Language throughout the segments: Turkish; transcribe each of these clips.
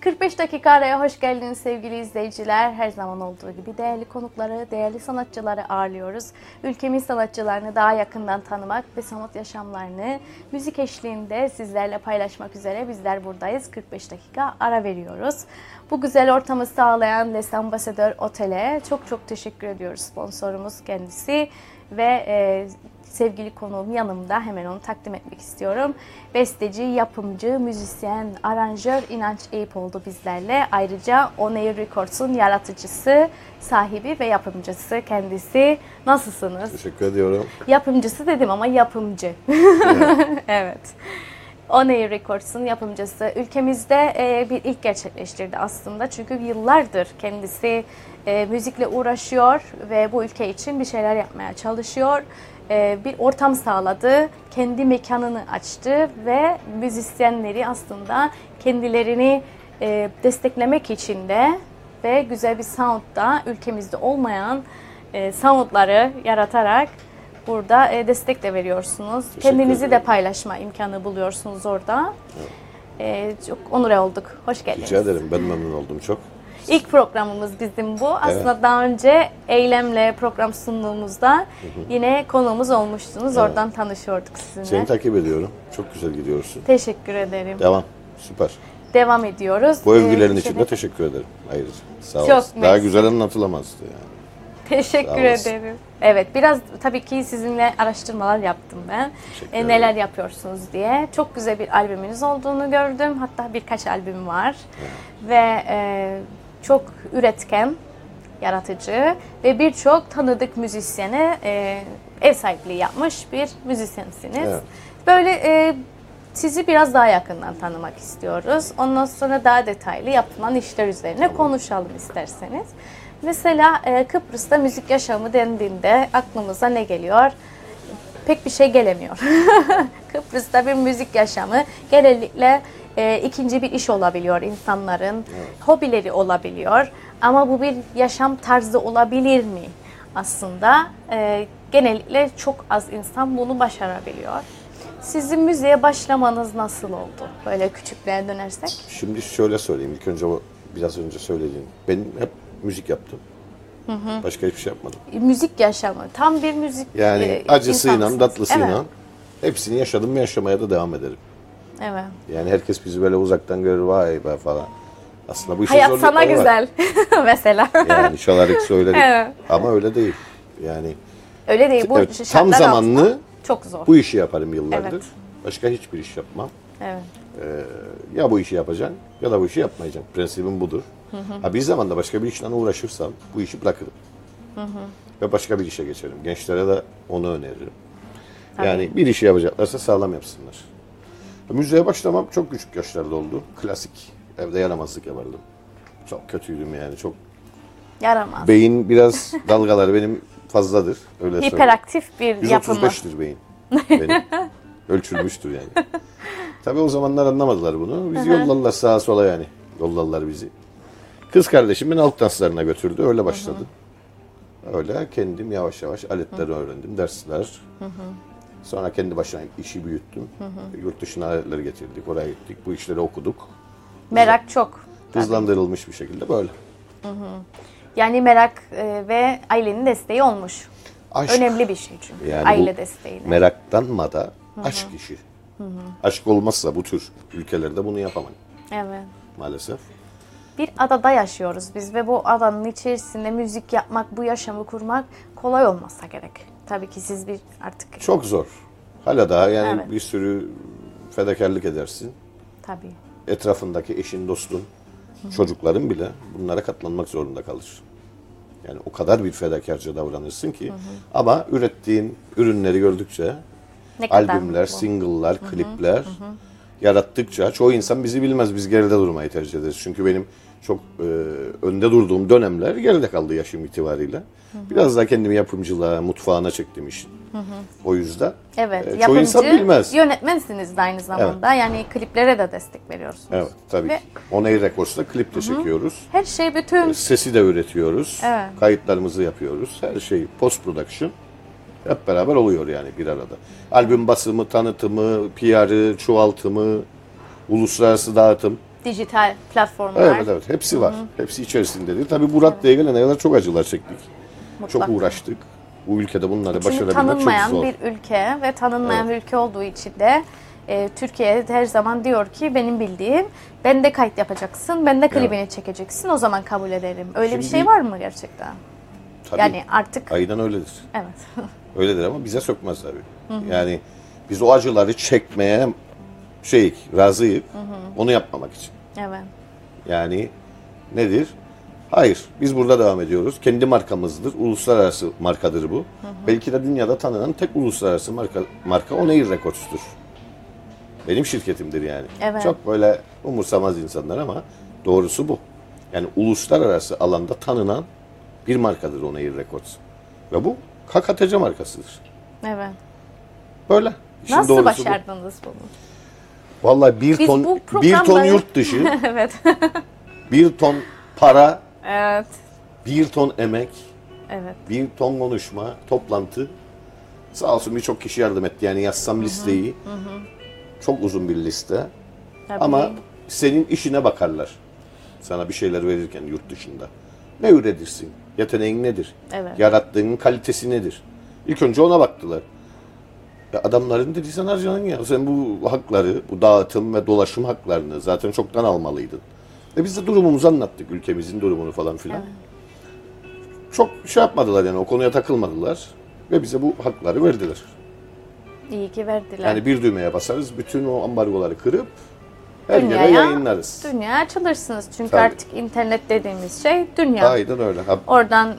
45 dakika araya hoş geldiniz sevgili izleyiciler. Her zaman olduğu gibi değerli konukları, değerli sanatçıları ağırlıyoruz. Ülkemiz sanatçılarını daha yakından tanımak ve sanat yaşamlarını müzik eşliğinde sizlerle paylaşmak üzere bizler buradayız. 45 dakika ara veriyoruz. Bu güzel ortamı sağlayan Les Ambassadeurs Otel'e çok çok teşekkür ediyoruz. Sponsorumuz kendisi ve e, sevgili konuğum yanımda hemen onu takdim etmek istiyorum. Besteci, yapımcı, müzisyen, aranjör İnanç Eyüp oldu bizlerle. Ayrıca On Air Records'un yaratıcısı, sahibi ve yapımcısı kendisi. Nasılsınız? Teşekkür ediyorum. Yapımcısı dedim ama yapımcı. evet. On Air Records'un yapımcısı ülkemizde e, bir ilk gerçekleştirdi aslında. Çünkü yıllardır kendisi e, müzikle uğraşıyor ve bu ülke için bir şeyler yapmaya çalışıyor. E, bir ortam sağladı, kendi mekanını açtı ve müzisyenleri aslında kendilerini e, desteklemek için de ve güzel bir sound da ülkemizde olmayan e, soundları yaratarak burada destek de veriyorsunuz. Kendinizi de ederim. paylaşma imkanı buluyorsunuz orada. E, çok onur olduk. Hoş geldiniz. Rica ederim. Ben memnun oldum çok. İlk programımız bizim bu. Aslında daha önce Eylem'le program sunduğumuzda yine konuğumuz olmuştunuz. Oradan tanışıyorduk sizinle. Seni takip ediyorum. Çok güzel gidiyorsun. Teşekkür ederim. Devam. Süper. Devam ediyoruz. Bu Ee, övgülerin bir için de teşekkür ederim. Ayrıca. Sağ Çok olasın. Daha güzel anlatılamazdı yani. Teşekkür ederim. Evet, biraz tabii ki sizinle araştırmalar yaptım ben. E, neler yapıyorsunuz diye. Çok güzel bir albümünüz olduğunu gördüm. Hatta birkaç albüm var. Ve e, çok üretken, yaratıcı ve birçok tanıdık müzisyene e, ev sahipliği yapmış bir müzisyensiniz. Evet. Böyle e, sizi biraz daha yakından tanımak istiyoruz. Ondan sonra daha detaylı yapılan işler üzerine konuşalım isterseniz. Mesela e, Kıbrıs'ta müzik yaşamı dendiğinde aklımıza ne geliyor? Pek bir şey gelemiyor. Kıbrıs'ta bir müzik yaşamı genellikle e, ikinci bir iş olabiliyor insanların. Hobileri olabiliyor. Ama bu bir yaşam tarzı olabilir mi? Aslında e, genellikle çok az insan bunu başarabiliyor. Sizin müziğe başlamanız nasıl oldu? Böyle küçüklüğe dönersek. Şimdi şöyle söyleyeyim. İlk önce o biraz önce söylediğim. Ben hep müzik yaptım. Başka hiçbir şey yapmadım. Müzik yaşamı, tam bir müzik Yani e, acısıyla, insansınız. tatlısıyla Evet. hepsini yaşadım ve yaşamaya da devam ederim. Evet. Yani herkes bizi böyle uzaktan görür vay be falan. Aslında bu işin Hayat sana güzel mesela. Yani çalarak söylerik. Evet. Ama öyle değil. Yani Öyle değil. Bu Evet, tam zamanlı çok zor. bu işi yaparım yıllardır. Evet. Başka hiçbir iş yapmam. Evet. Ya bu işi yapacaksın ya da bu işi yapmayacaksın. Prensibim budur. Ha bir zamanda başka bir işle uğraşırsam bu işi bırakırım. Ve başka bir işe geçerim. Gençlere de onu öneririm. Yani bir işi yapacaklarsa sağlam yapsınlar. Müziğe başlamam çok küçük yaşlarda oldu. Klasik. Evde yaramazlık yapardım. Çok kötüydüm yani. Çok Yaramaz. beyin biraz dalgaları benim fazladır. Öyle söyleyeyim. Hiperaktif bir yapımı. 135'tir beyin. Benim. Ölçülmüştür yani. Tabii o zamanlar anlamadılar bunu. Bizi yollarlar sağa sola yani. Yollarlar bizi. Kız kardeşim beni halk danslarına götürdü. Öyle başladı. Öyle kendim yavaş yavaş aletleri öğrendim. Dersler. Sonra kendi başına işi büyüttüm. Yurt dışına getirdik. Oraya gittik. Bu işleri okuduk. Merak çok. Hızlandırılmış bir şekilde böyle. Yani merak e, ve ailenin desteği olmuş. Aşk. Önemli bir şey çünkü. Yani Aile desteği. de. Meraktanma da aşk işi. Aşk olmazsa bu tür ülkelerde bunu yapamam Evet. maalesef. Bir adada yaşıyoruz biz ve bu adanın içerisinde müzik yapmak, bu yaşamı kurmak kolay olmasa gerek. Tabii ki siz bir artık Çok zor. Hala daha yani Evet. bir sürü fedakarlık edersin. tabii. Etrafındaki eşin, dostun, çocukların bile bunlara katlanmak zorunda kalır. Yani o kadar bir fedakarca davranırsın ki. Ama ürettiğin ürünleri gördükçe Ne kadar albümler, mutlu. single'lar, klipler yarattıkça çoğu insan bizi bilmez. Biz geride durmayı tercih ederiz. Çünkü benim çok e, önde durduğum dönemler geride kaldı yaşım itibariyle. Biraz daha kendimi yapımcılığa, mutfağına çektim işin. O yüzden Evet, e, çoğu yapımcı, insan bilmez. yönetmensiniz de aynı zamanda. Yani kliplere de destek veriyorsunuz. Evet tabii Ve- ki. On Air Records'ta klip de çekiyoruz. Her şey bütün Sesi de üretiyoruz. Evet. Kayıtlarımızı yapıyoruz. Her şey post production. Hep beraber oluyor yani bir arada. Albüm basımı, tanıtımı, PR'ı, çoğaltımı, uluslararası dağıtım. Dijital platformlar. Evet evet hepsi var. Hepsi içerisindedir. Tabii bu raddeye gelene kadar çok acılar çektik. Mutlaka. Çok uğraştık. Bu ülkede bunları Çünkü başarabilmek çok zor. bir ülke ve tanınmayan bir ülke olduğu için de e, Türkiye her zaman diyor ki benim bildiğim ben de kayıt yapacaksın, ben de klibini çekeceksin o zaman kabul ederim. Öyle bir Şimdi- şey var mı gerçekten? Tabii, Yani artık aynen öyledir. evet. Öyledir ama bize sökmez tabii. Yani biz o acıları çekmeye şey razıyız. Onu yapmamak için. evet. Yani nedir? Hayır. Biz burada devam ediyoruz. Kendi markamızdır. Uluslararası markadır bu. Belki de dünyada tanınan tek uluslararası marka, marka Oneir Records'tur. Benim şirketimdir yani. Evet. Çok böyle umursamaz insanlar ama doğrusu bu. Yani uluslararası alanda tanınan bir markadır Oneir Records. Ve bu KKTC markasıdır. Evet. Böyle. İşin Nasıl doğrusu bu. başardınız bunu? Vallahi bir Biz ton bu bir ton yurt dışı, evet. bir ton para, evet. bir ton emek, Evet. bir ton konuşma, toplantı. Sağ olsun birçok kişi yardım etti. Yani yazsam listeyi. Çok uzun bir liste. Tabii. Ama senin işine bakarlar. Sana bir şeyler verirken yurt dışında. Ne üretirsin? Yeteneğin nedir? Evet. Yarattığının kalitesi nedir? İlk önce ona baktılar. Ya adamların dedi sen harcanın ya. Sen bu hakları, bu dağıtım ve dolaşım haklarını zaten çoktan almalıydın. E biz de durumumuzu anlattık. Ülkemizin durumunu falan filan. Çok şey yapmadılar yani o konuya takılmadılar. Ve bize bu hakları verdiler. İyi ki verdiler. Yani bir düğmeye basarız. Bütün o ambargoları kırıp her yere Dünyaya- yayınlarız. Dünya açılırsınız. Çünkü Tabii. artık internet dediğimiz şey dünya. Aynen öyle. Ha, Oradan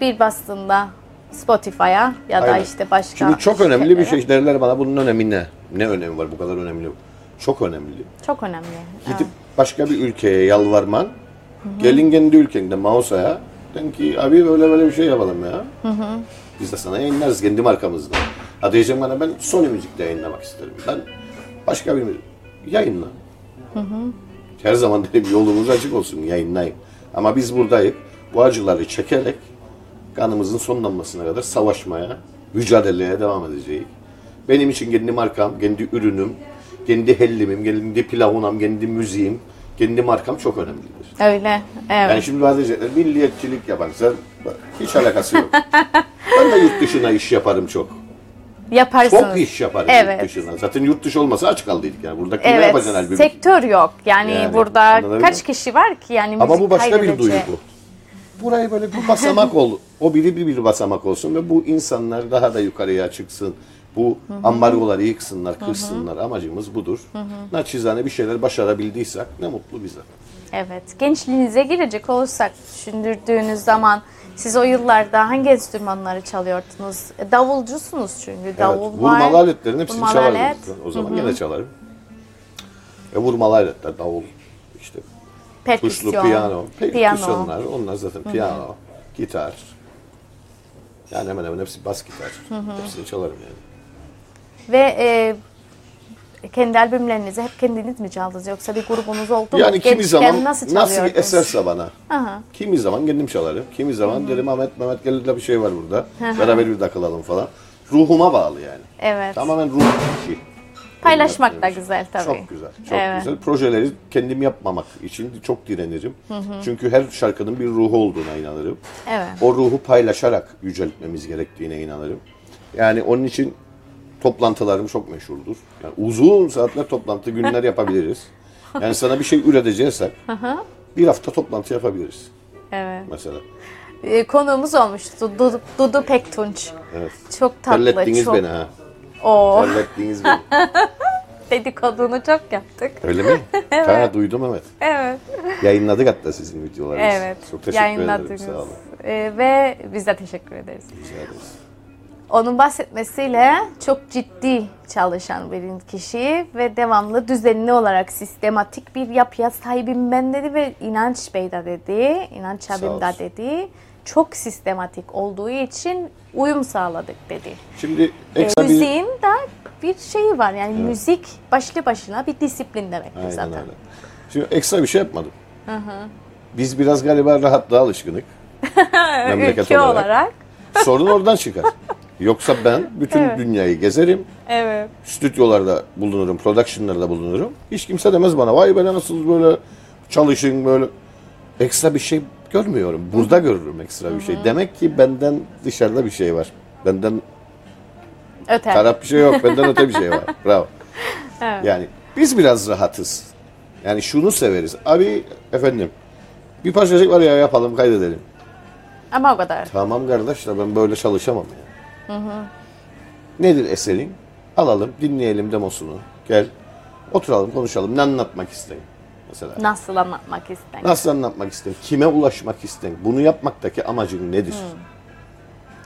bir bastığında Spotify'a ya da Aynen. işte başka Şimdi çok önemli bir şey derler bana bunun önemi ne? Ne önemi var bu kadar önemli? Çok önemli. Çok önemli. Gidip başka bir ülkeye yalvarman, gelin kendi ülkende Mausa'ya, den ki abi böyle böyle bir şey yapalım ya. Biz de sana yayınlarız kendi markamızda. Ha diyeceğim bana ben Sony Müzik'te yayınlamak isterim. Ben başka bir müzik yayınla. Her zaman dedim yolumuz açık olsun yayınlayın. Ama biz buradayız. Bu acıları çekerek kanımızın sonlanmasına kadar savaşmaya, mücadeleye devam edeceğiz. Benim için kendi markam, kendi ürünüm, kendi hellimim, kendi pilavunam, kendi müziğim, kendi markam çok önemlidir. Öyle. Evet. Yani şimdi bazı diyecekler, milliyetçilik bak, hiç alakası yok. ben de yurt dışına iş yaparım çok. Yaparsınız. Çok iş yaparım Evet. yurt dışına. Zaten yurt dışı olmasa aç kaldıydık yani. Burada kime Evet. yapacaksın albümü? Sektör yok. Yani, Yani, burada kaç kişi var ki yani Ama bu başka bir duygu. Burayı böyle bir basamak ol. O biri bir bir basamak olsun ve bu insanlar daha da yukarıya çıksın. Bu ambargoları yıksınlar, kırsınlar. Amacımız budur. Naçizane bir şeyler başarabildiysek ne mutlu bize. Evet. Gençliğinize girecek olursak düşündürdüğünüz zaman siz o yıllarda hangi enstrümanları çalıyordunuz? E, Davulcusunuz çünkü. Davul evet, var. vurmalı aletlerin hepsini vurmalı çalarım. alet. O zaman gene çalarım. Ve vurmalı aletler, davul, işte Perküsyon, tuşlu piyano, piyano. perküsyonlar, onlar zaten piyano, gitar. Yani hemen hemen hepsi bas gitar. Hepsini çalarım yani. Ve e, kendi albümlerinizi hep kendiniz mi çaldınız yoksa bir grubunuz oldu mu? Yani kimi zaman nasıl nasıl, eserse bana. Aha. Kimi zaman kendim çalarım. Kimi zaman derim Ahmet Mehmet gel de bir şey var burada. Beraber bir takılalım falan. Ruhuma bağlı yani. Evet. Tamamen ruh işi. Paylaşmak Benim da yaptığım güzel tabii. Çok güzel. Çok Evet. güzel. Projeleri kendim yapmamak için çok direnirim. Çünkü her şarkının bir ruhu olduğuna inanırım. Evet. O ruhu paylaşarak yüceltmemiz gerektiğine inanırım. Yani onun için toplantılarım çok meşhurdur. Yani uzun saatler toplantı günler yapabiliriz. Yani sana bir şey üreteceksek bir hafta toplantı yapabiliriz Evet. mesela. E, konuğumuz olmuştu Dudu, Dudu Pektunç. Evet. Çok tatlı. Terlettiniz çok... beni ha. Oo, Terlettiniz beni. dedikodunu çok yaptık. Öyle mi? Ha, duydum evet. Evet. Yayınladık hatta sizin videolarınızı. Evet. Çok teşekkür ederim. Sağ olun. E, ve biz de teşekkür ederiz. Rica ederiz. Onun bahsetmesiyle çok ciddi çalışan bir kişi ve devamlı düzenli olarak sistematik bir yapıya sahibim ben dedi ve İnanç Bey de dedi, İnanç abim de dedi. Çok sistematik olduğu için uyum sağladık dedi. Şimdi E, ekstra bir... müziğin de bir şeyi var yani müzik başlı başına bir disiplin Aynen zaten. öyle. Şimdi ekstra bir şey yapmadım. Biz biraz galiba rahatlığa alışkınık. memleket Ülke olarak. olarak. Sorun oradan çıkar. Yoksa ben bütün Evet. dünyayı gezerim. Evet. Stüdyolarda bulunurum, production'larda bulunurum. Hiç kimse demez bana vay be nasıl böyle çalışın böyle. Ekstra bir şey görmüyorum. Burada görürüm ekstra bir şey. Demek ki benden dışarıda bir şey var. Benden Öte. taraf bir şey yok. Benden öte bir şey var. Bravo. Evet. Yani biz biraz rahatız. Yani şunu severiz. Abi efendim bir parçacık var ya yapalım kaydedelim. Ama o kadar. Tamam kardeş de ben böyle çalışamam ya. Nedir eserin? Alalım, dinleyelim demosunu. Gel, oturalım, konuşalım. Ne anlatmak isteyin? Mesela. Nasıl anlatmak istedim? Nasıl anlatmak isteyin? Kime ulaşmak isteyin? Bunu yapmaktaki amacın nedir?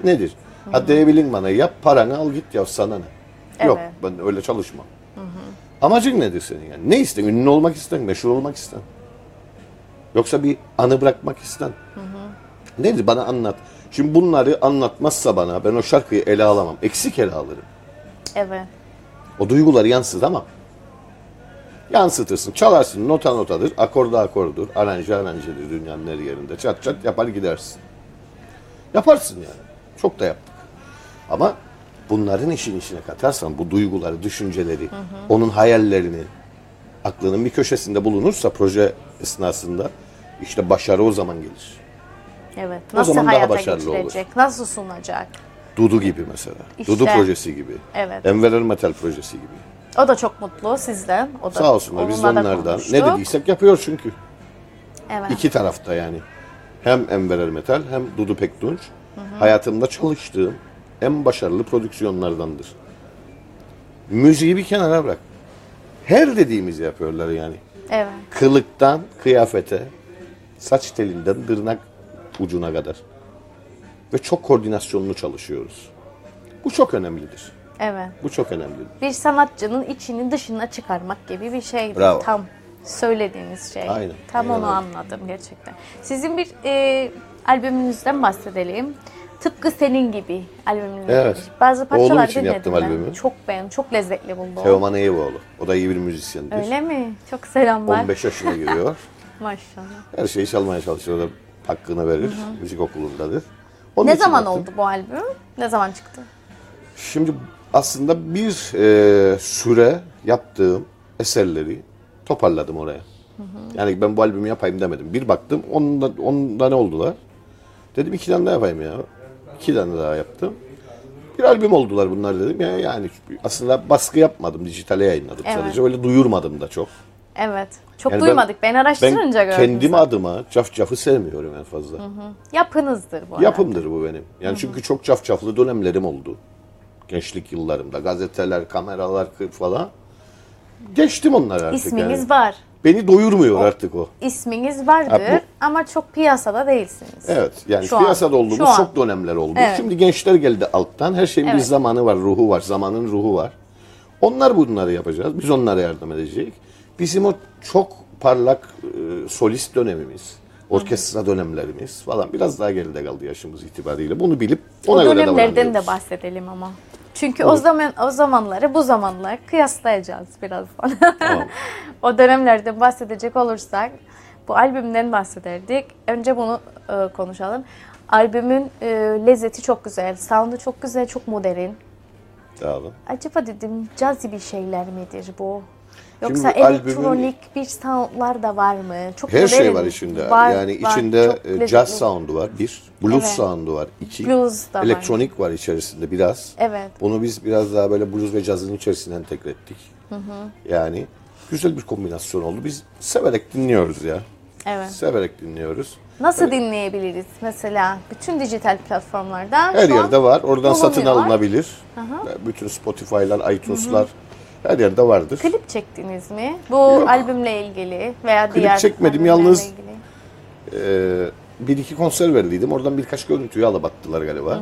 Nedir? Ha diyebilin bana yap paranı al git ya sana ne? Yok Evet. ben öyle çalışmam. Amacın nedir senin yani? Ne isten? Ünlü olmak isten, meşhur olmak isten. Yoksa bir anı bırakmak isten. Nedir bana anlat. Şimdi bunları anlatmazsa bana ben o şarkıyı ele alamam. Eksik ele alırım. Evet. O duyguları yansıtamam. Yansıtırsın, çalarsın, nota notadır, akorda akordur, aranje aranjedir dünyanın her yerinde. Çat çat yapar gidersin. Yaparsın yani. Çok da yaptık. Ama bunların işin içine katarsan bu duyguları, düşünceleri, onun hayallerini, aklının bir köşesinde bulunursa proje esnasında işte başarı o zaman gelir. Evet. O Nasıl zaman daha hayata başarılı olur. Nasıl sunacak? Dudu gibi mesela. İşte. Dudu projesi gibi. Evet. Enver Metal projesi gibi. O da çok mutlu sizden. O da Sağ olsunlar biz onlardan. konuştuk. Ne dediysek yapıyor çünkü. Evet. İki tarafta yani. Hem Enver Ermetal hem Dudu Pektunç hayatımda çalıştığım en başarılı prodüksiyonlardandır. Müziği bir kenara bırak. Her dediğimizi yapıyorlar yani. Evet. Kılıktan kıyafete, saç telinden tırnak ucuna kadar. Ve çok koordinasyonlu çalışıyoruz. Bu çok önemlidir. Evet. Bu çok önemlidir. Bir sanatçının içini dışına çıkarmak gibi bir şeydi. Bravo. Tam söylediğiniz şey. Aynen, Tam aynen onu anladım gerçekten. Sizin bir e, albümünüzden bahsedelim. Tıpkı senin gibi albümünüz. Evet. Bazı parçalar Oğlum için yaptım ben. albümü. Çok beğendim. Çok lezzetli buldum. Teoman Eyüboğlu. O da iyi bir müzisyendir. Öyle mi? Çok selamlar. 15 yaşına giriyor. Maşallah. Her şeyi çalmaya çalışıyor. Hakkını verir. Müzik okulundadır. Onun Ne zaman yaptım. oldu bu albüm? Ne zaman çıktı? Şimdi aslında bir e, süre yaptığım eserleri toparladım oraya. Yani ben bu albümü yapayım demedim. Bir baktım onda, onda ne oldular? Dedim iki tane daha yapayım ya. İki tane daha yaptım. Bir albüm oldular bunlar dedim. Ya, yani aslında baskı yapmadım. Dijitale yayınladım Evet. sadece. Öyle duyurmadım da çok. Evet. Çok Yani ben- duymadık. Ben, araştırınca Ben gördüm. kendim zaten. adıma cafcafı sevmiyorum en fazla. Yapınızdır bu arada. Yapımdır bu benim. Yani çünkü çok cafcaflı dönemlerim oldu. Gençlik yıllarımda. Gazeteler, kameralar falan. Geçtim onları artık İsminiz yani. var. Beni doyurmuyor artık o. İsminiz vardır Ha, ama çok piyasada değilsiniz. Evet yani Şu an, piyasada olduğumuz şu an. çok dönemler oldu. Evet. Şimdi gençler geldi alttan. Her şeyin bir Evet. zamanı var, ruhu var. Zamanın ruhu var. Onlar bunları yapacağız. Biz onlara yardım edeceğiz. Bizim o çok parlak e, solist dönemimiz, orkestra dönemlerimiz falan biraz daha geride kaldı yaşımız itibariyle. Bunu bilip ona o göre dönemlerden de bahsedelim ama. Çünkü o zaman o zamanları bu zamanlar kıyaslayacağız birazdan. Tamam. o dönemlerden bahsedecek olursak bu albümden bahsederdik. Önce bunu e, konuşalım. Albümün e, lezzeti çok güzel, sound'u çok güzel, çok modern. Olun. Acaba dedim cazi bir şeyler midir bu? Yoksa albümün- elektronik bir soundlar da var mı? Çok Her şey var içinde. Var, yani var. içinde e, jazz sound'u var bir, blues Evet. sound'u var iki, Blues da var. elektronik var içerisinde biraz. Evet. Bunu biz biraz daha böyle blues ve cazın içerisine entegre ettik. Yani güzel bir kombinasyon oldu. Biz severek dinliyoruz ya. Evet. Severek dinliyoruz. Nasıl dinleyebiliriz mesela bütün dijital platformlardan? Her yerde var. Oradan satın alınabilir. Bütün Spotify'lar, iTunes'lar her yerde vardır. Klip çektiniz mi? Bu Yok. albümle ilgili veya Klip diğer çekmedim, yalnız- ilgili. Ee, bir iki konser verdiydim. Oradan birkaç görüntüyü alıp attılar galiba.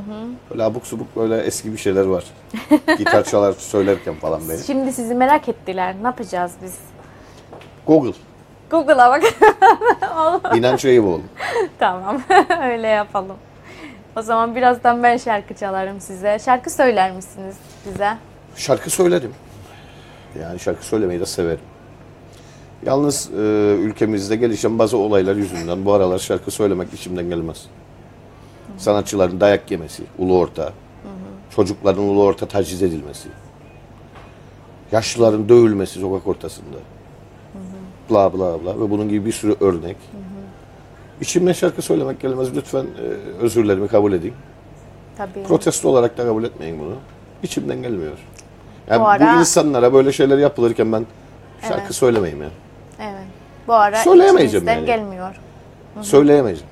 Böyle abuk subuk böyle eski bir şeyler var. Gitar çalar söylerken falan beni. Şimdi sizi merak ettiler. Ne yapacağız biz? Google. Google'a bak. İnanç Eyüboğlu. tamam. Öyle yapalım. O zaman birazdan ben şarkı çalarım size. Şarkı söyler misiniz bize? Şarkı söylerim. Yani şarkı söylemeyi de severim. Yalnız e, ülkemizde gelişen bazı olaylar yüzünden bu aralar şarkı söylemek içimden gelmez. Sanatçıların dayak yemesi, ulu orta. çocukların ulu orta taciz edilmesi, yaşlıların dövülmesi sokak ortasında, bla bla bla ve bunun gibi bir sürü örnek. İçimden şarkı söylemek gelmez. Lütfen e, özürlerimi kabul edin. Tabii. Protesto olarak da kabul etmeyin bunu. İçimden gelmiyor. Yani Bu bu, ara- insanlara böyle şeyler yapılırken ben şarkı Evet. söylemeyeyim ya. Evet. Bu ara Söyleyemeyeceğim yani. gelmiyor. Söyleyemeyeceğim.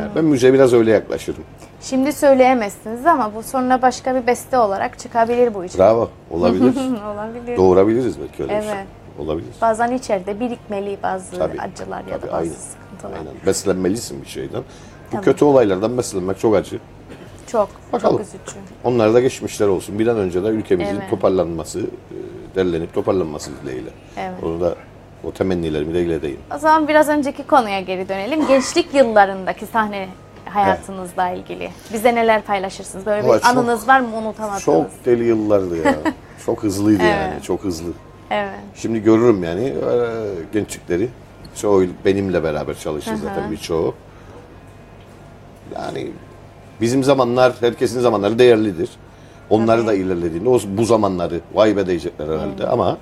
Yani ben müziğe biraz öyle yaklaşırım. Şimdi söyleyemezsiniz ama bu sonra başka bir beste olarak çıkabilir bu iş. Bravo. Olabilir. Olabilir. Doğurabiliriz belki öyle bir şey. Evet. Olabilir. Bazen içeride birikmeli bazı Tabii, acılar ya tabii, da bazı aynen. sıkıntılar. Aynen. Beslenmelisin bir şeyden. Bu Tabii. kötü olaylardan beslenmek çok acı. Çok, Bakalım. çok üzücü. Onlar da geçmişler olsun. Bir an önce de ülkemizin Evet. toparlanması, e, derlenip toparlanması dileğiyle. Evet. Onu da o temennilerimi de iledeyim. O zaman biraz önceki konuya geri dönelim. Gençlik yıllarındaki sahne hayatınızla ilgili. Bize neler paylaşırsınız? Böyle Valla bir çok- anınız var mı unutamadığınız? Çok deli yıllardı ya. çok hızlıydı yani. Evet. Çok hızlı. Evet. Şimdi görürüm yani e, gençlikleri. Çoğu benimle beraber çalışır zaten birçoğu. Yani bizim zamanlar, herkesin zamanları değerlidir. Onları da ilerlediğinde o bu zamanları vay be diyecekler herhalde ama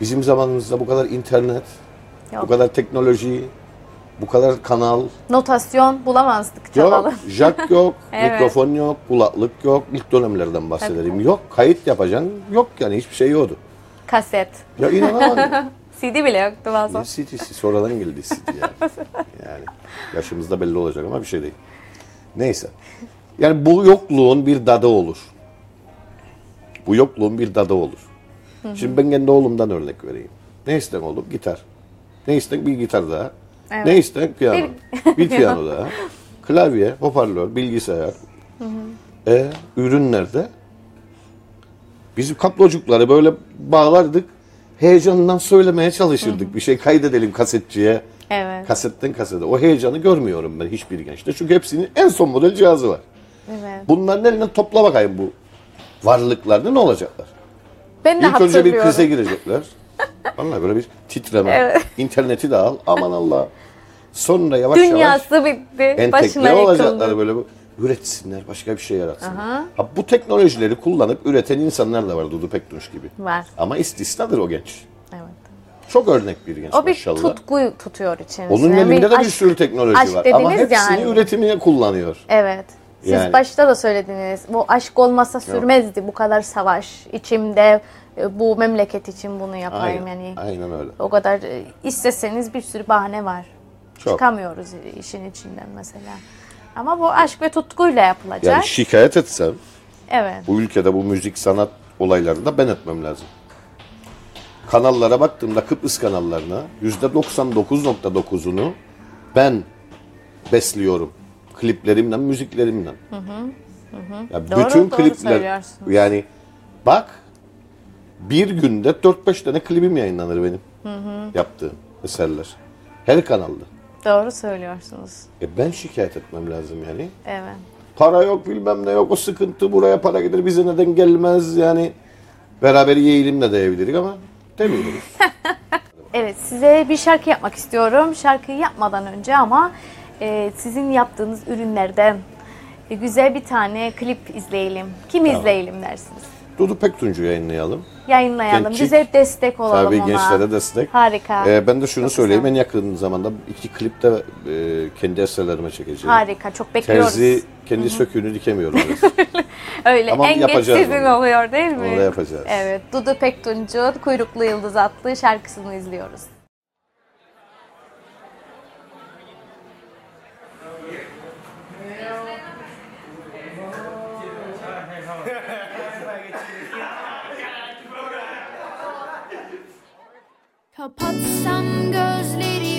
bizim zamanımızda bu kadar internet, Yok. bu kadar teknoloji, bu kadar kanal Notasyon bulamazdık yok, çabalı. jack yok, Evet. mikrofon yok, kulaklık yok. İlk dönemlerden bahsedelim. Yok, kayıt yapacaksın. Yok yani hiçbir şey yoktu. Kaset. Ya inanamadım. CD bile yoktu bazen. Ne CD'si? Sonradan geldi CD yani. yani yaşımızda belli olacak ama bir şey değil. Neyse. Yani bu yokluğun bir dadı olur. Bu yokluğun bir dadı olur. Şimdi ben kendi oğlumdan örnek vereyim. Ne isten oğlum? Gitar. Ne isten? Bir gitar daha. Evet. Ne isten? Piyano. Bir, piyano daha. Klavye, hoparlör, bilgisayar. E, ürün nerede? Biz kablocukları böyle bağlardık. Heyecandan söylemeye çalışırdık. Bir şey kaydedelim kasetçiye. Evet. Kasetten kasete. O heyecanı görmüyorum ben hiçbir gençte. Çünkü hepsinin en son model cihazı var. Evet. Bunların elinden topla bakayım bu varlıklarını ne olacaklar? Ben de İlk önce bir krize girecekler. Vallahi böyle bir titreme. Evet. İnterneti de al. Aman Allah. Sonra yavaş yavaş Dünyası bitti. Başına entegre olacaklar yıkıldı. böyle bu. Üretsinler, başka bir şey yaratsınlar. Aha. Ha, bu teknolojileri kullanıp üreten insanlar da var Dudu Pektunç gibi. Var. Ama istisnadır o genç. Çok örnek bir genç O bir maşallah. tutkuyu tutuyor içerisinde. Onun elinde de bir aşk- sürü teknoloji aşk var. Ama dediniz hepsini yani. üretimine kullanıyor. Evet. Siz Yani- başta da söylediniz. Bu aşk olmasa sürmezdi bu kadar savaş. içimde e, bu memleket için bunu yapayım Aynen, yani. aynen öyle. O kadar e, isteseniz bir sürü bahane var. Çok. Çıkamıyoruz işin içinden mesela. Ama bu aşk ve tutkuyla yapılacak. Yani şikayet etsem evet. bu ülkede bu müzik sanat olaylarında ben etmem lazım. Kanallara baktığımda Kıbrıs kanallarına %99.9'unu ben besliyorum. Kliplerimden, müziklerimden. Ya Doğru, bütün doğru klipler yani bak bir günde 4-5 tane klibim yayınlanır benim. Yaptığım eserler. Her kanalda. Doğru söylüyorsunuz. E ben şikayet etmem lazım yani. Evet. Para yok bilmem ne yok o sıkıntı buraya para gelir bize neden gelmez yani. Beraber yiyelim de diyebiliriz ama demiyoruz. Evet size bir şarkı yapmak istiyorum. Şarkıyı yapmadan önce ama e, sizin yaptığınız ürünlerden e, güzel bir tane klip izleyelim. Kim izleyelim dersiniz? Dudu Pektuncu yayınlayalım. Yayınlayalım. Gençlik. Güzel destek olalım Tabii ona. gençlere destek. Harika. Ee, ben de şunu Çok söyleyeyim güzel. en yakın zamanda iki klip de e, kendi eserlerime çekeceğim. Harika. Çok bekliyoruz. Terzi kendi söküğünü dikemiyorum. Öyle. Ama en geç sizin onu. oluyor değil mi? Onu da yapacağız. Evet. Dudu Pektuncu Kuyruklu Yıldız adlı şarkısını izliyoruz. Kapatsam gözlerimi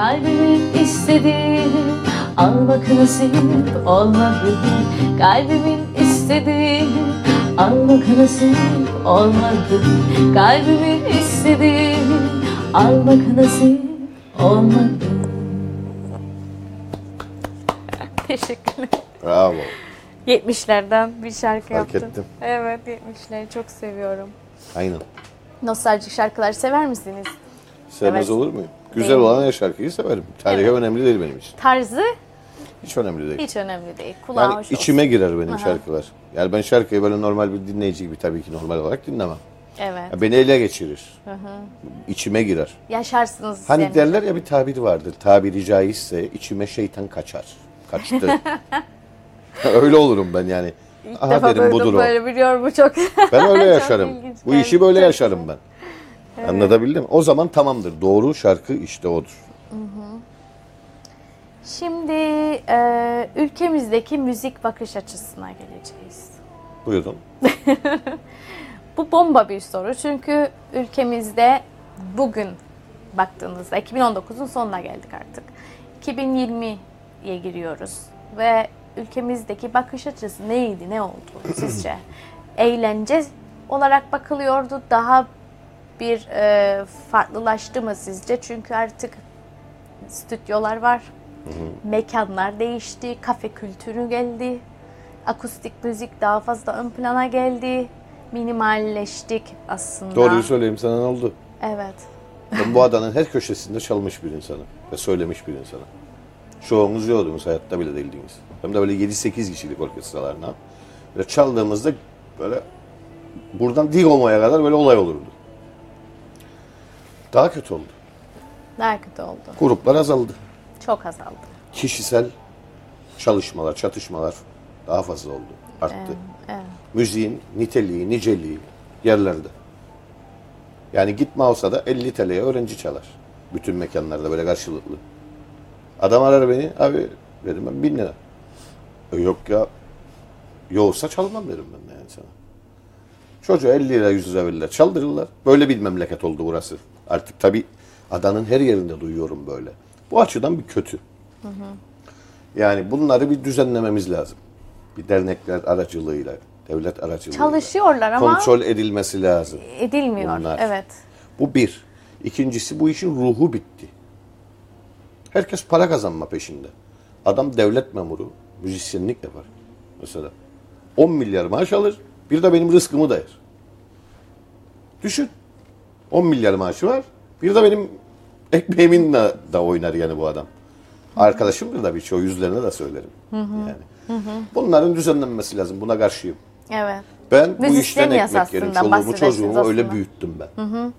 Kalbimin istediği almak nasip olmadı Kalbimin istediği almak nasip olmadı Kalbimin istediği almak nasip olmadı Teşekkürler. Bravo. 70'lerden bir şarkı Fark yaptım. ettim. Evet 70'leri çok seviyorum. Aynen. Nostaljik şarkılar sever misiniz? Sevmez Evet. olur muyum? Güzel Değil. olan her şarkıyı severim. Tarihe Evet. önemli değil benim için. Tarzı Hiç önemli değil. hiç önemli değil. Kulağa Yani hoş olsun. içime girer benim Aha. şarkılar. Yani ben şarkıyı böyle normal bir dinleyici gibi tabii ki normal olarak dinlemem. Evet. Ya beni ele geçirir. İçime girer. Yaşarsınız Hani yani. derler ya bir tabir vardır. Tabiri caizse içime şeytan kaçar. Kaçtı. Öyle olurum ben yani. İlk Aha defa derim budur o. böyle biliyor bu çok. Ben öyle yaşarım. Bu işi böyle yaşarım ben. Anlatabildim mi? O zaman tamamdır. Doğru şarkı işte odur. Şimdi e, ülkemizdeki müzik bakış açısına geleceğiz. Buyurun. Bu bomba bir soru çünkü ülkemizde bugün baktığınızda 2019'un sonuna geldik artık. 2020'ye giriyoruz ve ülkemizdeki bakış açısı neydi, ne oldu sizce? Eğlence olarak bakılıyordu. Daha bir e, farklılaştı mı sizce? Çünkü artık stüdyolar var. Mekanlar değişti, kafe kültürü geldi. Akustik müzik daha fazla ön plana geldi. Minimalleştik aslında. Doğruyu söyleyeyim sana ne oldu? Evet. Ben bu adanın her köşesinde çalmış bir insanım. Ve söylemiş bir insanım. Çoğunuz yoktunuz, hayatta bile değildiniz. Hem de böyle 7-8 kişilik orkestralarla. Böyle çaldığımızda böyle buradan Digoma'ya kadar böyle olay olurdu. Daha kötü oldu. Daha kötü oldu. Gruplar azaldı. Çok azaldı. Kişisel çalışmalar, çatışmalar daha fazla oldu. Arttı. Evet. Müziğin niteliği, niceliği yerlerde. Yani gitme olsa da 50 TL'ye öğrenci çalar. Bütün mekanlarda böyle karşılıklı. Adam arar beni, abi dedim ben 1000 lira. E, yok ya, yoksa çalmam derim ben de yani sana. Çocuğa 50 lira 100 lira verirler, çaldırırlar. Böyle bir memleket oldu burası. Artık tabii adanın her yerinde duyuyorum böyle. Bu açıdan bir kötü. Yani bunları bir düzenlememiz lazım. Bir dernekler aracılığıyla, devlet aracılığıyla. Çalışıyorlar ama Kontrol edilmesi lazım. edilmiyor. Bunlar. Evet. Bu bir. İkincisi bu işin ruhu bitti. Herkes para kazanma peşinde. Adam devlet memuru, müzisyenlik yapar. Mesela 10 milyar maaş alır, bir de benim rızkımı da yer. Düşün. 10 milyar maaşı var, bir de benim ekmeğimin de, da oynar yani bu adam. Arkadaşımdır da birçoğu yüzlerine de söylerim. Yani. Bunların düzenlenmesi lazım. Buna karşıyım. Evet. Ben bu Müzisyen işten ekmek yerim. Çoluğumu çocuğumu öyle aslında. büyüttüm ben.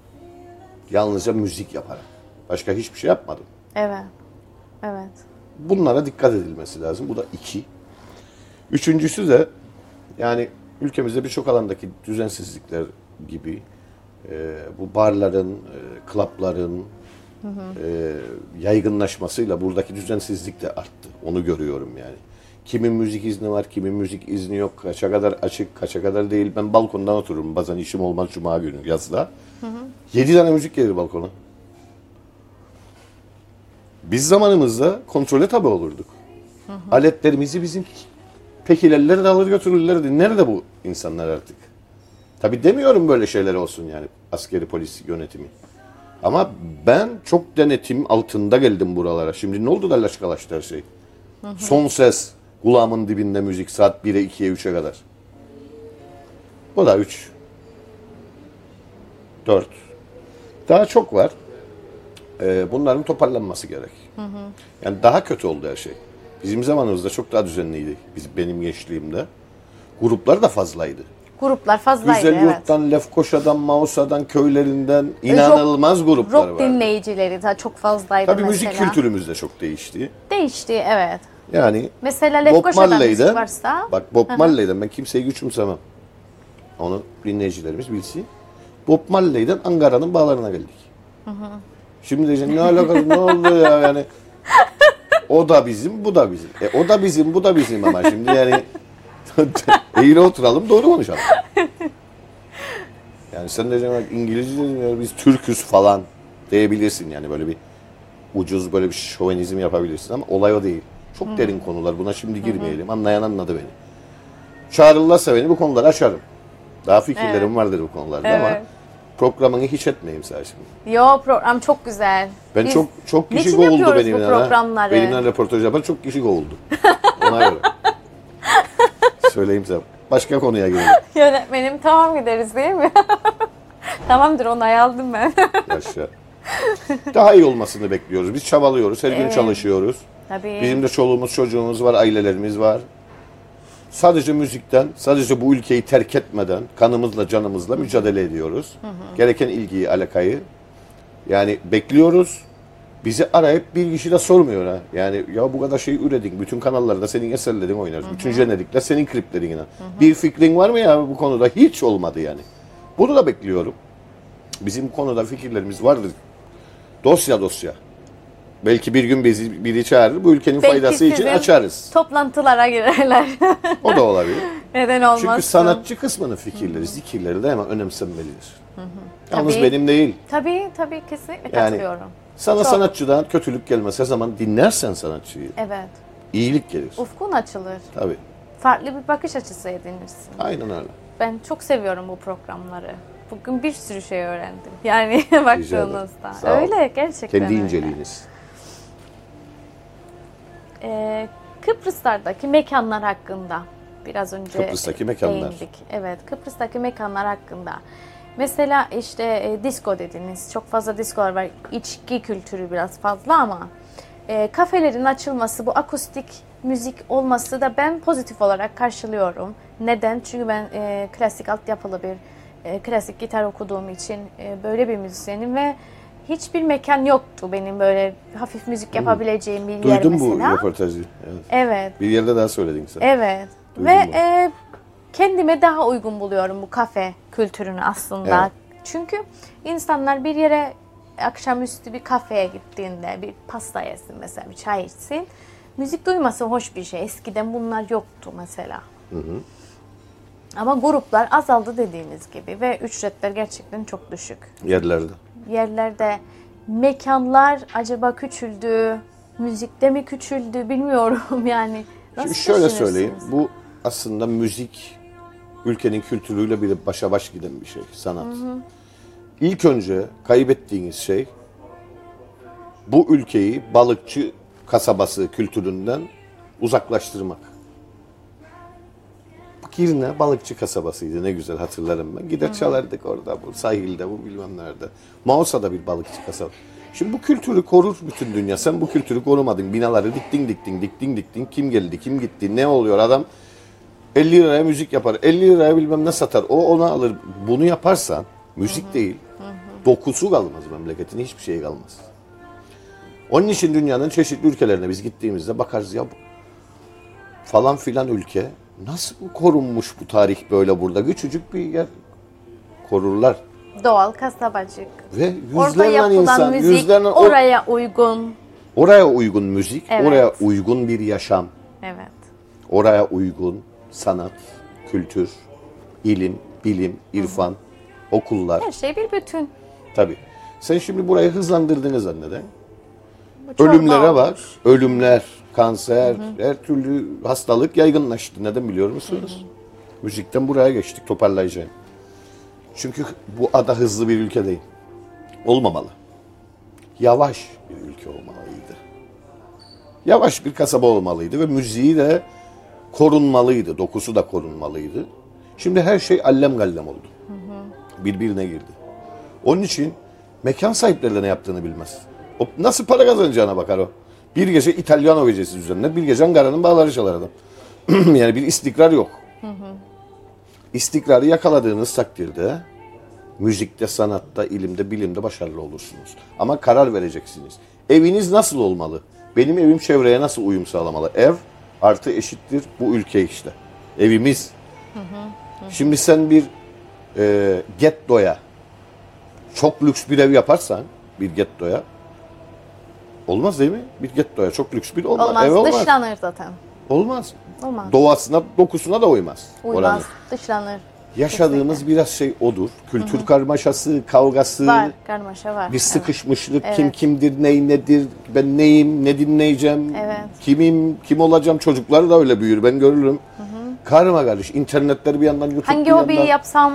Yalnızca müzik yaparım. Başka hiçbir şey yapmadım. Evet. Evet. Bunlara dikkat edilmesi lazım. Bu da iki. Üçüncüsü de yani ülkemizde birçok alandaki düzensizlikler gibi e, bu barların, e, klapların e, yaygınlaşmasıyla buradaki düzensizlik de arttı. Onu görüyorum yani. Kimin müzik izni var, kimin müzik izni yok, kaça kadar açık, kaça kadar değil. Ben balkondan otururum. Bazen işim olmaz cuma günü yazda. Yedi tane müzik gelir balkona. Biz zamanımızda kontrole tabi olurduk. Aletlerimizi bizim pekilerler de alır götürürlerdi. Nerede bu insanlar artık? Tabi demiyorum böyle şeyler olsun yani askeri polis yönetimi. Ama ben çok denetim altında geldim buralara. Şimdi ne oldu da laşkalaştı her şey? Son ses, kulağımın dibinde müzik saat 1'e 2'ye 3'e kadar. Bu da 3. 4. Daha çok var. Ee, bunların toparlanması gerek. Yani daha kötü oldu her şey. Bizim zamanımızda çok daha düzenliydi. Biz benim gençliğimde. Gruplar da fazlaydı. Gruplar fazlaydı Güzel evet. Lefkoşa'dan, Mausa'dan, köylerinden inanılmaz gruplar Rock vardı. dinleyicileri de çok fazlaydı Tabii mesela. müzik kültürümüz de çok değişti. Değişti evet. Yani Mesela Bob Lefkoşa'da müzik varsa bak Bob Marley'den ben kimseyi güçümsemem. Onu dinleyicilerimiz bilsin. Bob Marley'den Ankara'nın bağlarına geldik. Şimdi diyeceksin ne alakası ne oldu ya yani. O da bizim, bu da bizim. E, o da bizim, bu da bizim ama şimdi yani eğri oturalım, doğru konuşalım. Yani sen diyeceksin bak İngilizce dinliyoruz, biz Türküz falan diyebilirsin yani böyle bir ucuz böyle bir şovenizm yapabilirsin ama olay o değil. Çok derin konular. Buna şimdi girmeyelim. Anlayan anladı beni. Çağrılırsa beni bu konuları açarım. Daha fikirlerim vardır bu konularda ama Evet. programını hiç etmeyeyim sen şimdi. Yo program çok güzel. Ben Biz çok çok kişi niçin kovuldu yapıyoruz benimle. ha. programları? Benimle röportaj yapan çok kişi kovuldu. Ona göre. Söyleyeyim sana. Başka konuya girelim. Yönetmenim tamam gideriz değil mi? Tamamdır onayı aldım ben. Yaşa. Daha iyi olmasını bekliyoruz. Biz çabalıyoruz. Her gün Evet. çalışıyoruz. Tabii. Bizim de çoluğumuz, çocuğumuz var, ailelerimiz var. Sadece müzikten, sadece bu ülkeyi terk etmeden kanımızla, canımızla mücadele ediyoruz. Gereken ilgiyi, alakayı. Yani bekliyoruz. Bizi arayıp bir kişi de sormuyor ha. Yani ya bu kadar şey üredin. Bütün kanallarda senin eserlerin oynarız. Bütün jenerikler senin kliplerin yine. Bir fikrin var mı ya bu konuda? Hiç olmadı yani. Bunu da bekliyorum. Bizim konuda fikirlerimiz vardır. Dosya dosya. Belki bir gün bizi biri çağırır. Bu ülkenin Belki faydası için sizin açarız. Toplantılara girerler. O da olabilir. Neden olmaz? Çünkü sanatçı kısmının fikirleri, zikirleri de hemen önemsenmelidir. Yalnız Tabii. benim değil. Tabii tabii kesinlikle Yani katılıyorum. Sana Çok. sanatçıdan kötülük gelmez. Her zaman dinlersen sanatçıyı. Evet. iyilik gelir. Ufkun açılır. Tabii. Farklı bir bakış açısı edinirsin. Aynen öyle. Ben çok seviyorum bu programları. Bugün bir sürü şey öğrendim. Yani baktığınızda. Sağ ol. Öyle gerçekten Kendi öyle. inceliğiniz. Ee, Kıbrıslardaki mekanlar hakkında biraz önce Kıbrıs'taki mekanlar. değindik. Evet, Kıbrıs'taki mekanlar hakkında. Mesela işte e, disco dediniz. Çok fazla diskolar var. İçki kültürü biraz fazla ama e, kafelerin açılması, bu akustik müzik olması da ben pozitif olarak karşılıyorum. Neden? Çünkü ben e, klasik altyapılı bir e, klasik gitar okuduğum için e, böyle bir müzisyenim ve hiçbir mekan yoktu benim böyle hafif müzik yapabileceğim bir yer Duydum mesela. bu röportajı. Evet. Evet. Bir yerde daha söyledin sen. Evet. Duydum Ve e, kendime daha uygun buluyorum bu kafe kültürünü aslında. Evet. Çünkü insanlar bir yere akşamüstü bir kafeye gittiğinde bir pasta yesin mesela bir çay içsin. Müzik duyması hoş bir şey. Eskiden bunlar yoktu mesela. Ama gruplar azaldı dediğiniz gibi ve ücretler gerçekten çok düşük. Yerlerde. Yerlerde mekanlar acaba küçüldü, müzikte mi küçüldü bilmiyorum yani. Nasıl Şimdi şöyle söyleyeyim. Bu aslında müzik ülkenin kültürüyle bir başa baş giden bir şey. Sanat. İlk önce kaybettiğiniz şey bu ülkeyi balıkçı kasabası kültüründen uzaklaştırmak. Girne balıkçı kasabasıydı ne güzel hatırlarım ben. Gider çalardık orada bu sahilde bu bilmem nerede. Mausa da bir balıkçı kasaba. Şimdi bu kültürü korur bütün dünya. Sen bu kültürü korumadın. Binaları diktin diktin diktin diktin. Kim geldi kim gitti ne oluyor adam 50 liraya müzik yapar. 50 liraya bilmem ne satar. O ona alır. Bunu yaparsan müzik değil. Dokusu kalmaz memleketin hiçbir şey kalmaz. Onun için dünyanın çeşitli ülkelerine biz gittiğimizde bakarız ya bu falan filan ülke nasıl korunmuş bu tarih böyle burada küçücük bir yer korurlar. Doğal kasabacık. Ve yüzlerle insan, müzik yüzlerle oraya uygun. oraya uygun müzik, Evet. oraya uygun bir yaşam, Evet. oraya uygun sanat, kültür, ilim, bilim, irfan, okullar. Her şey bir bütün. Tabii. Sen şimdi burayı. Bu çorba Ölümlere bak. Ölümler, kanser, her türlü hastalık yaygınlaştı. Neden biliyor musunuz? Müzikten buraya geçtik toparlayacağım. Çünkü bu ada hızlı bir ülke değil. Olmamalı. Yavaş bir ülke olmalıydı. Yavaş bir kasaba olmalıydı ve müziği de korunmalıydı. Dokusu da korunmalıydı. Şimdi her şey allem gallem oldu. Birbirine girdi. Onun için mekan sahipleri ne yaptığını bilmez. O nasıl para kazanacağına bakar o. Bir gece İtalyano gecesi üzerine, bir gece Ankara'nın bağları çalar adam. yani bir istikrar yok. İstikrarı yakaladığınız takdirde müzikte, sanatta, ilimde, bilimde başarılı olursunuz. Ama karar vereceksiniz. Eviniz nasıl olmalı? Benim evim çevreye nasıl uyum sağlamalı? Ev artı eşittir bu ülke işte. Evimiz. Şimdi sen bir e, gettoya çok lüks bir ev yaparsan bir gettoya olmaz değil mi? Bir gettoya çok lüks bir olmaz. Olmaz. Ev olmaz. Dışlanır zaten. Olmaz. Olmaz. Doğasına, dokusuna da uymaz. Uymaz. oranın. Dışlanır. Yaşadığımız biraz şey odur. Kültür karmaşası, kavgası, Var. Karmaşa var. bir sıkışmışlık. Evet. Kim kimdir, ney nedir, ben neyim, ne dinleyeceğim, Evet. kimim, kim olacağım. Çocuklar da öyle büyür. Ben görürüm. Karma karış. İnternetler bir yandan, YouTube Hangi bir hobiyi yandan. yapsam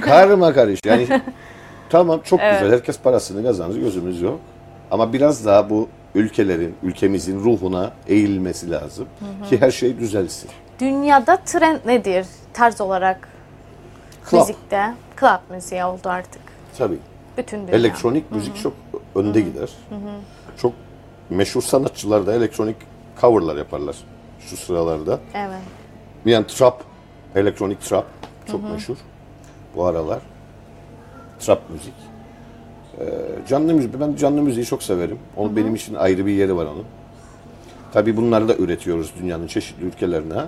Karma karış. Yani tamam çok Evet. güzel. Herkes parasını kazanır. Gözümüz yok. Ama biraz daha bu ülkelerin, ülkemizin ruhuna eğilmesi lazım. Ki her şey düzelsin. dünyada trend nedir tarz olarak Club. müzikte? Club müziği oldu artık. Tabii. Bütün dünya. Elektronik müzik çok önde gider. Çok meşhur sanatçılar da elektronik coverlar yaparlar şu sıralarda. Evet. Bir yan trap, elektronik trap çok meşhur bu aralar. Trap müzik. Ee, canlı müzik, ben canlı müziği çok severim. Onun benim için ayrı bir yeri var onun. Tabii bunları da üretiyoruz dünyanın çeşitli ülkelerine.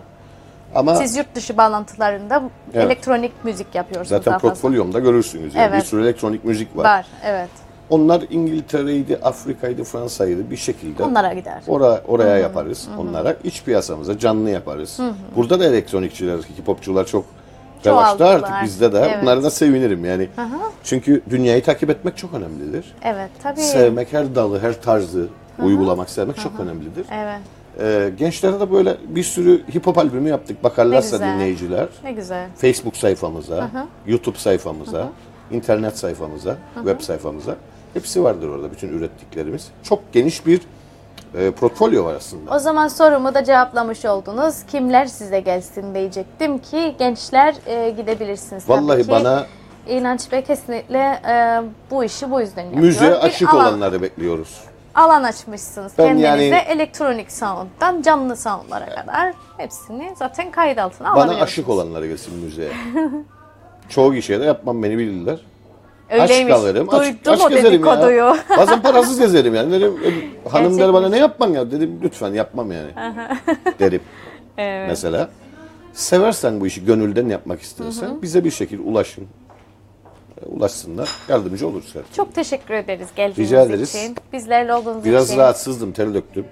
Ama Siz yurt dışı bağlantılarında Evet. elektronik müzik yapıyorsunuz zaten daha fazla. portfolyomda görürsünüz. Yani. Evet. Bir sürü elektronik müzik var. Var. Evet. Onlar İngiltere'ydi, Afrika'ydı, Fransa'ydı bir şekilde. Onlara gider. Oraya, oraya yaparız onlara. İç piyasamıza canlı yaparız. Burada da elektronikçiler, hip hopçular çok revaçta artık bizde de. Evet. Bunlara da sevinirim yani. Çünkü dünyayı takip etmek çok önemlidir. Evet. Tabii. Sevmek her dalı, her tarzı uygulamak, sevmek çok önemlidir. Evet. Ee, gençlere de böyle bir sürü hip hop albümü yaptık. Bakarlarsa Ne güzel. dinleyiciler. Ne güzel. Facebook sayfamıza, YouTube sayfamıza, internet sayfamıza, web sayfamıza. Hepsi vardır orada bütün ürettiklerimiz. Çok geniş bir e, portfolyo var aslında. O zaman sorumu da cevaplamış oldunuz. Kimler size gelsin diyecektim ki gençler e, gidebilirsiniz tabii Vallahi ki. bana İnanç Bey kesinlikle e, bu işi bu yüzden yapıyor. müziğe Bir aşık alan, olanları bekliyoruz. Alan açmışsınız. Ben Kendinize yani- elektronik sound'dan canlı sound'lara kadar hepsini zaten kayıt altına Bana alabiliyorsunuz. aşık olanları gelsin müziğe. Çoğu kişiye de yapmam beni bilirler. Öyleymiş. Aşk alırım. Aşk, Duydum aşk o gezerim dedikoduyu. ya. Bazen parasız gezerim yani. Dedim, e, hanım der bana ne yapman ya? Dedim lütfen yapmam yani. Derim. Mesela. Seversen bu işi gönülden yapmak istiyorsan bize bir şekilde ulaşın. Ulaşsınlar. Yardımcı oluruz. her. Çok teşekkür ederiz geldiğiniz Rica ederiz. için. Bizlerle olduğunuz Biraz için. rahatsızdım, ter döktüm.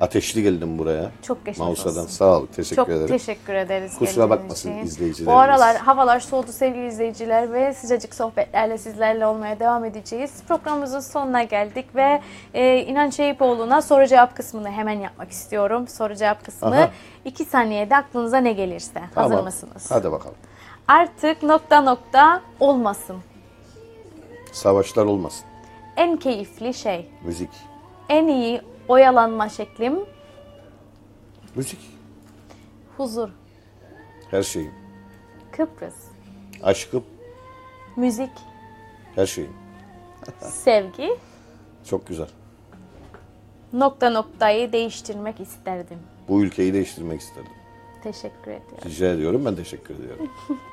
Ateşli geldim buraya. Çok geçmiş Mausa'dan. olsun. Sağ ol, teşekkür Çok ederim. teşekkür ederiz. Kusura geldiğiniz bakmasın için. izleyicilerimiz. Bu aralar havalar soğudu sevgili izleyiciler ve sıcacık sohbetlerle sizlerle olmaya devam edeceğiz. Programımızın sonuna geldik ve e, İnanç Eyüpoğlu'na soru cevap kısmını hemen yapmak istiyorum. Soru cevap kısmı. Aha. iki saniyede aklınıza ne gelirse. Hazır Tamam. mısınız? Hadi bakalım. Artık nokta nokta olmasın. Savaşlar olmasın. En keyifli şey. Müzik. En iyi oyalanma şeklim Müzik. huzur. Her şeyim. Kıbrıs. Aşkım. Müzik. Her şeyim. Sevgi. Çok güzel. Nokta noktayı değiştirmek isterdim. Bu ülkeyi değiştirmek isterdim. Teşekkür ediyorum. Rica ediyorum. Ben teşekkür ediyorum.